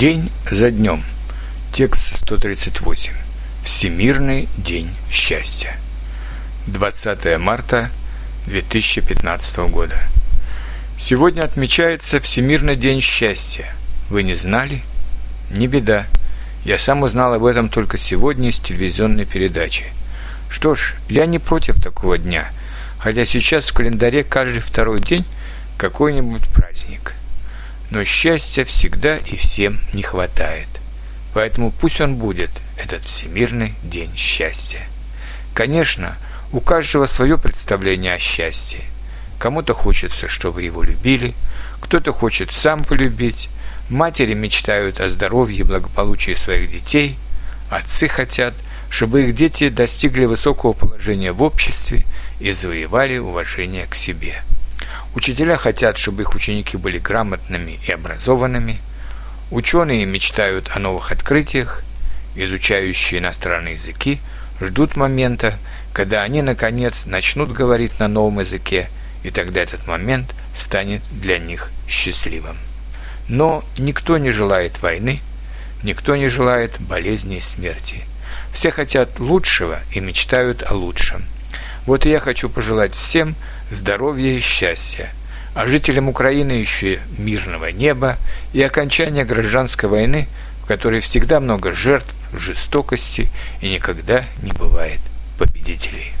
День за днем. Текст 138. Всемирный день счастья. 20 марта 2015 года. Сегодня отмечается Всемирный день счастья. Вы не знали? Не беда. Я сам узнал об этом только сегодня из телевизионной передачи. Что ж, я не против такого дня, хотя сейчас в календаре каждый второй день какой-нибудь праздник – но счастья всегда и всем не хватает. Поэтому пусть он будет, этот Всемирный день счастья. Конечно, у каждого свое представление о счастье. Кому-то хочется, чтобы его любили, кто-то хочет сам полюбить, матери мечтают о здоровье и благополучии своих детей, отцы хотят, чтобы их дети достигли высокого положения в обществе и завоевали уважение к себе. Учителя хотят, чтобы их ученики были грамотными и образованными. Ученые мечтают о новых открытиях. Изучающие иностранные языки ждут момента, когда они, наконец, начнут говорить на новом языке, и тогда этот момент станет для них счастливым. Но никто не желает войны, никто не желает болезни и смерти. Все хотят лучшего и мечтают о лучшем. Вот и я хочу пожелать всем здоровья и счастья, а жителям Украины еще мирного неба и окончания гражданской войны, в которой всегда много жертв, жестокости и никогда не бывает победителей.